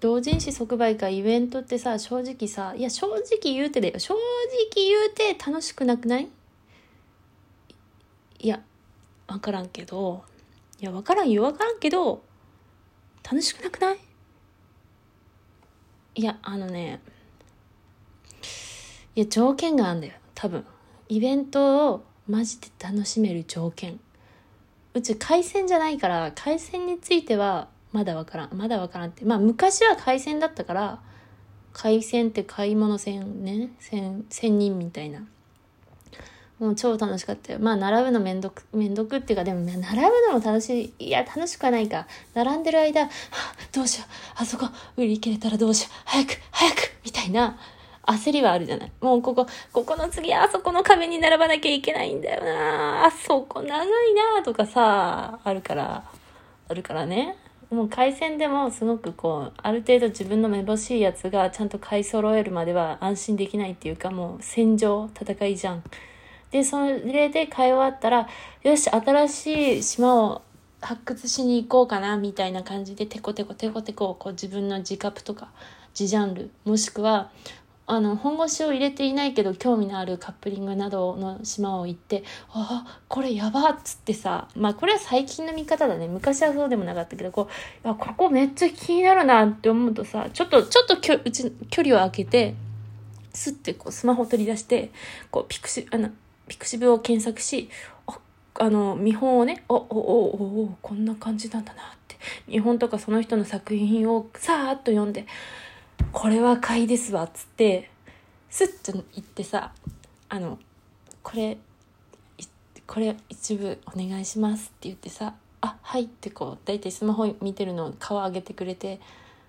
同人誌即売会イベントってさ正直さいや正直言うてだよ。正直言うて楽しくなくない？いや分からんけど。いや分からんよ。分からんけど楽しくなくない？いやあのねいや条件があんだよ。多分。イベントをマジで楽しめる条件。うち海鮮じゃないから海鮮についてはまだわからんまだわからんってまあ昔は海鮮だったから海鮮って買い物船ね船船人みたいな。もう超楽しかったよ。まあ並ぶのめんどくめんどくっていうかでも並ぶのも楽しいいや楽しくはないか。並んでる間、どうしよう。あそこ売り切れたらどうしよう。早く早くみたいな。焦りはあるじゃない。もうここ、ここの次あそこの壁に並ばなきゃいけないんだよな。あそこ長いなとかさ、あるから、あるからね。もう回線でもすごくこう、ある程度自分のめぼしいやつがちゃんと買い揃えるまでは安心できないっていうかもう戦場、戦いじゃん。で、それで買い終わったら、よし、新しい島を発掘しに行こうかな、みたいな感じで、テコテコテコテコ、こう自分の自覚とか、自ジャンル、もしくは、あの本腰を入れていないけど興味のあるカップリングなどの島を行ってああこれやばっつってさまあこれは最近の見方だね。昔はそうでもなかったけどこういやここめっちゃ気になるなって思うとさちょっとちょっときょうち距離を空けてスッてこうスマホを取り出してこうピクシあのピクシブを検索しあの見本をねおおおおこんな感じなんだなって。見本とかその人の作品をさーっと読んでこれは買いですわっつってスッと言ってさあのこれこれ一部お願いしますって言ってさあはいってこう大体スマホ見てるのを顔上げてくれて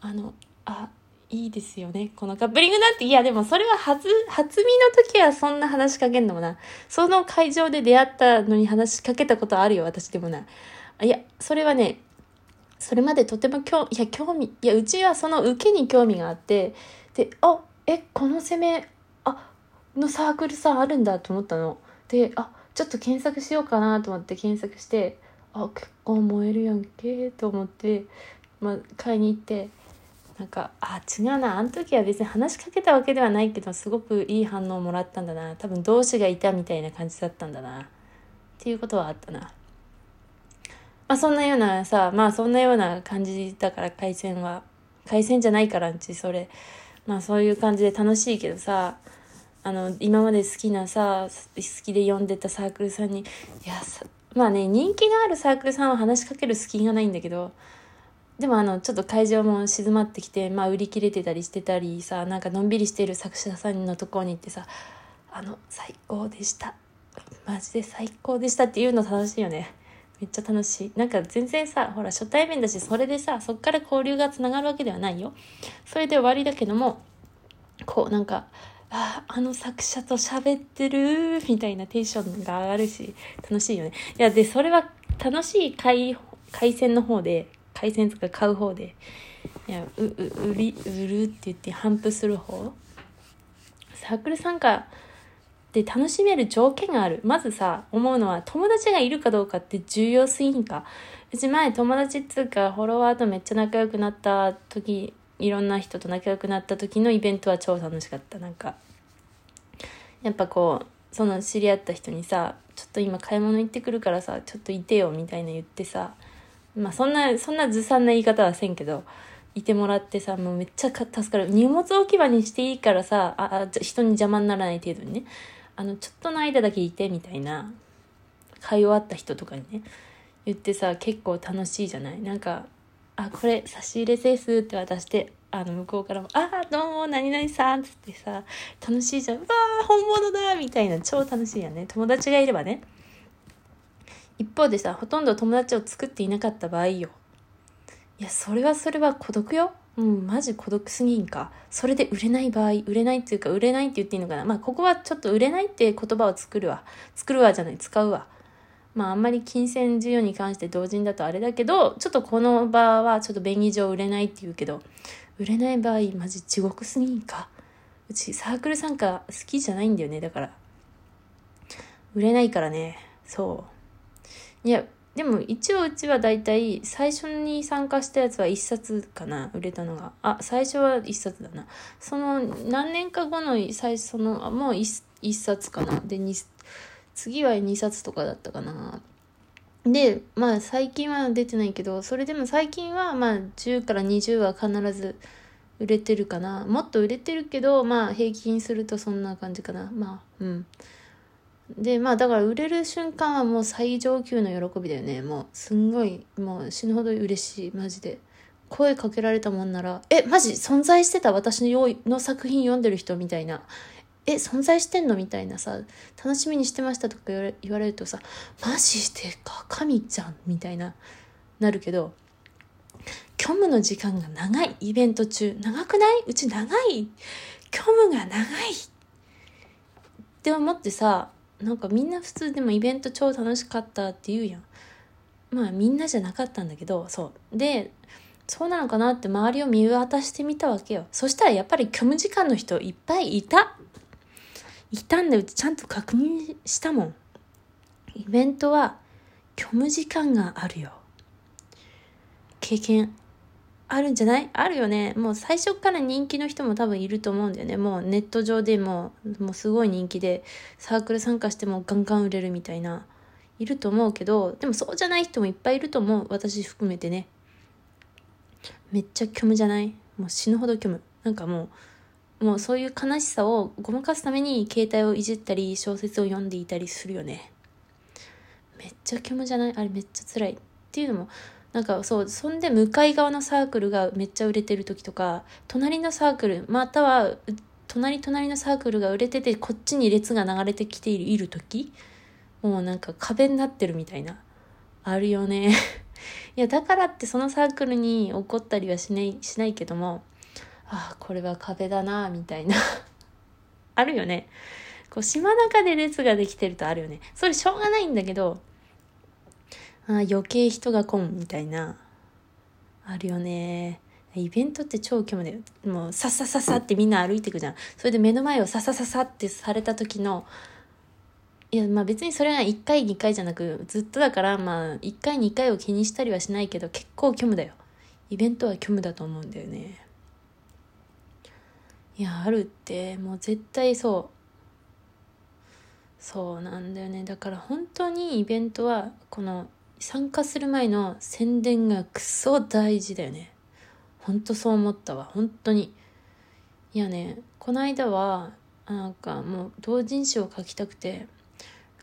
あのあいいですよねこのカップリングなんて。いやでもそれは初初見の時はそんな話しかけんのもな。その会場で出会ったのに話しかけたことあるよ私でもな。いやそれはねそれまでとても興いや興味いやうちはその受けに興味があってであえこの攻めあのサークルさあるんだと思ったの。であちょっと検索しようかなと思って検索してあ結構燃えるやんけと思って、まあ、買いに行ってなんかあ違うな。あの時は別に話しかけたわけではないけどすごくいい反応をもらったんだな。多分同志がいたみたいな感じだったんだな。っていうことはあったな。まあそんなようなさ、まあそんなような感じだから回線は。回線じゃないからんち、それ。まあそういう感じで楽しいけどさ、あの、今まで好きなさ、好きで読んでたサークルさんに、いや、まあね、人気があるサークルさんは話しかける隙がないんだけど、でもあの、ちょっと会場も静まってきて、まあ売り切れてたりしてたりさ、なんかのんびりしてる作者さんのとこに行ってさ、あの、最高でした。マジで最高でしたっていうの楽しいよね。めっちゃ楽しい。なんか全然さ、ほら初対面だし、それでさ、そっから交流がつながるわけではないよ。それで終わりだけども、こうなんか、ああ、の作者と喋ってるみたいなテンションが上がるし、楽しいよね。いや、で、それは楽しい回、回線の方で、回線とか買う方で、いや、う、う、売り、売るって言って反布する方？サークル参加で楽しめる条件がある。まずさ、思うのは友達がいるかどうかって重要すぎんか。うち前友達っつうかフォロワーとめっちゃ仲良くなった時、いろんな人と仲良くなった時のイベントは超楽しかった。なんか、やっぱこう、その知り合った人にさ、ちょっと今買い物行ってくるからさ、ちょっといてよみたいな言ってさ、まあそんな、そんなずさんな言い方はせんけど、いてもらってさ、もうめっちゃ助かる。荷物置き場にしていいからさ、あ、あ人に邪魔にならない程度にね。あの、ちょっとの間だけいて、みたいな、買い終わった人とかにね、言ってさ、結構楽しいじゃない？なんか、あ、これ差し入れですって渡して、あの、向こうからも、ああ、どうも、何々さんっつってさ、楽しいじゃん。うわー、本物だみたいな、超楽しいよね。友達がいればね。一方でさ、ほとんど友達を作っていなかった場合よ。いや、それはそれは孤独よ。うん、マジ孤独すぎんか？それで売れない場合、売れないっていうか、売れないって言っていいのかな？まあ、ここはちょっと売れないって言葉を作るわ。作るわじゃない、使うわ。まあ、あんまり金銭需要に関して同人だとあれだけど、ちょっとこの場はちょっと便宜上売れないって言うけど、売れない場合、マジ地獄すぎんか？うちサークル参加好きじゃないんだよね、だから。売れないからね、そう。いや、でも一応うちは大体最初に参加したやつは1冊かな売れたのが。あ最初は1冊だな。その何年か後の最初のもう 1, 1冊かな。で次は2冊とかだったかな。でまあ最近は出てないけどそれでも最近はまあ10から20は必ず売れてるかな。もっと売れてるけどまあ平均するとそんな感じかな。まあうん。でまあだから売れる瞬間はもう最上級の喜びだよね。もうすんごいもう死ぬほど嬉しい。マジで。声かけられたもんなら「えマジ存在してた私のの作品読んでる人」みたいな「え存在してんの?」みたいなさ「楽しみにしてました」とか言われるとさ「マジでか神ちゃん」みたいななるけど虚無の時間が長いイベント中。長くない？うち長い？虚無が長い。って思ってさなんかみんな普通でもイベント超楽しかったって言うやん。まあみんなじゃなかったんだけどそう。でそうなのかなって周りを見渡してみたわけよ。そしたらやっぱり虚無時間の人いっぱいいた。いたんだよちゃんと確認したもん。イベントは虚無時間があるよ。経験。あるんじゃない？あるよね。もう最初から人気の人も多分いると思うんだよね。もうネット上でももうすごい人気でサークル参加してもガンガン売れるみたいな。いると思うけど、でもそうじゃない人もいっぱいいると思う。私含めてね。めっちゃ虚無じゃない？もう死ぬほど虚無。なんかもう、もうそういう悲しさをごまかすために携帯をいじったり小説を読んでいたりするよね。めっちゃ虚無じゃない？あれめっちゃ辛い。っていうのも、なんかそうそんで向かい側のサークルがめっちゃ売れてる時とか隣のサークルまたは隣隣のサークルが売れててこっちに列が流れてきている時もうなんか壁になってるみたいなあるよね。いやだからってそのサークルに怒ったりはしないしないけどもああこれは壁だなみたいな。あるよね。こう島中で列ができてるとあるよね。それしょうがないんだけどあ余計人が来んみたいな。あるよね。イベントって超虚無だよもうさっさささってみんな歩いていくじゃん。それで目の前をささささってされた時のいやまあ別にそれが1回2回じゃなくずっとだからまあ1回2回を気にしたりはしないけど結構虚無だよ。イベントは虚無だと思うんだよね。いやあるって。もう絶対そう。そうなんだよね。だから本当にイベントはこの参加する前の宣伝がクソ大事だよね。ほんとそう思ったわ。本当に。いやね、この間は、なんかもう同人誌を書きたくて、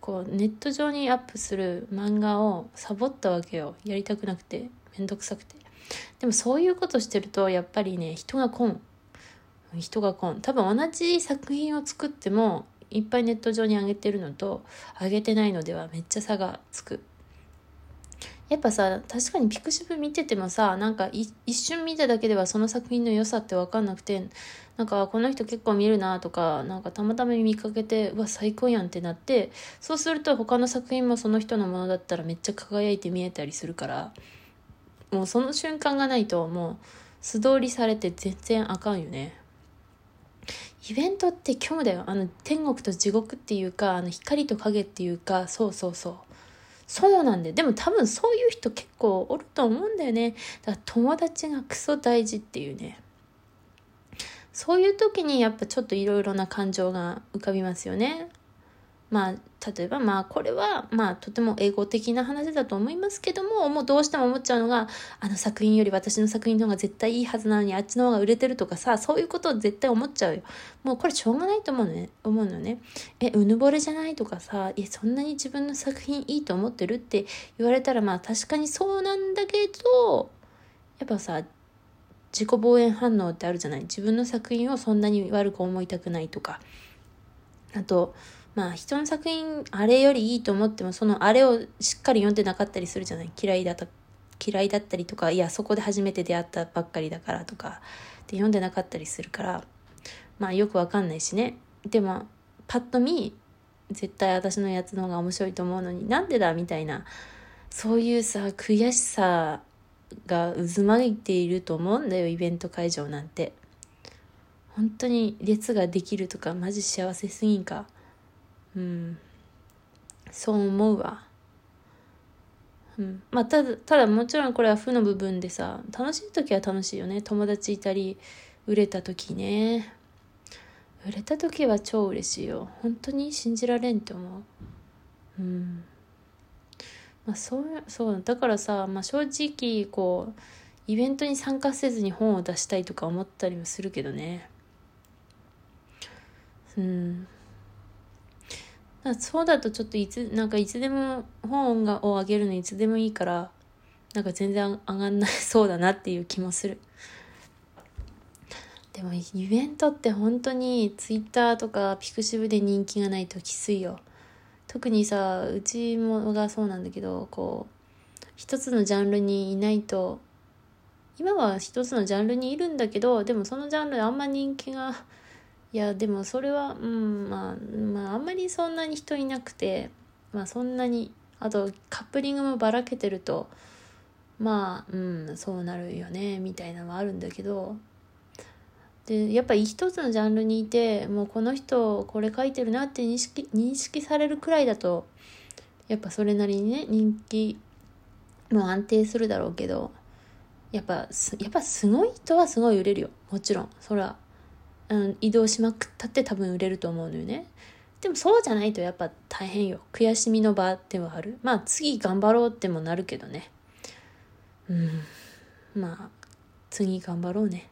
こうネット上にアップする漫画をサボったわけよ。やりたくなくて、めんどくさくて。でもそういうことしてると、やっぱりね、人が来ん。人が来ん。多分同じ作品を作っても、いっぱいネット上に上げてるのと、上げてないのではめっちゃ差がつく。やっぱさ確かにピクシブ見ててもさなんか一瞬見ただけではその作品の良さって分かんなくてなんかこの人結構見るなとかなんかたまたま見かけてうわ最高やんってなってそうすると他の作品もその人のものだったらめっちゃ輝いて見えたりするからもうその瞬間がないともう素通りされて全然あかんよね。イベントって虚無だよ。あの天国と地獄っていうかあの光と影っていうかそうそうそう。そうなんだよ。でも多分そういう人結構おると思うんだよね。だから友達がクソ大事っていうね。そういう時にやっぱちょっといろいろな感情が浮かびますよね。まあ例えばまあこれはまあとても英語的な話だと思いますけどももうどうしても思っちゃうのがあの作品より私の作品の方が絶対いいはずなのにあっちの方が売れてるとかさそういうことを絶対思っちゃうよ。もうこれしょうがないと思うのね思うのね。えうぬぼれじゃないとかさえそんなに自分の作品いいと思ってるって言われたらまあ確かにそうなんだけどやっぱさ自己防衛反応ってあるじゃない？自分の作品をそんなに悪く思いたくないとか。あとまあ人の作品あれよりいいと思ってもそのあれをしっかり読んでなかったりするじゃない？嫌いだった嫌いだったりとかいやそこで初めて出会ったばっかりだからとかで読んでなかったりするからまあよくわかんないしね。でもパッと見絶対私のやつの方が面白いと思うのになんでだみたいなそういうさ悔しさが渦巻いていると思うんだよイベント会場なんて。本当に列ができるとかマジ幸せすぎんか？うん。そう思うわ。うん、まあただただもちろんこれは負の部分でさ楽しい時は楽しいよね。友達いたり売れた時ね。売れた時は超嬉しいよ。本当に信じられんって思う。うん。まあそうそうだからさ、まあ、正直こうイベントに参加せずに本を出したいとか思ったりもするけどね。うん。そうだとちょっといつなんかいつでも本がをあげるのいつでもいいからなんか全然上がんないそうだなっていう気もする。でもイベントって本当にツイッターとかピクシブで人気がないときついよ。特にさうちもがそうなんだけどこう一つのジャンルにいないと今は一つのジャンルにいるんだけどでもそのジャンルあんま人気がいやでもそれはうんまあまああんまりそんなに人いなくてまあそんなにあとカップリングもばらけてるとまあうんそうなるよねみたいなのはあるんだけどでやっぱり一つのジャンルにいてもうこの人これ書いてるなって認識認識されるくらいだとやっぱそれなりにね人気も安定するだろうけどやっぱやっぱすごい人はすごい売れるよもちろんそらうん、移動しまくったって多分売れると思うのよね。でもそうじゃないとやっぱ大変よ。悔しみの場ではある。まあ次頑張ろうってもなるけどね。うん。まあ次頑張ろうね。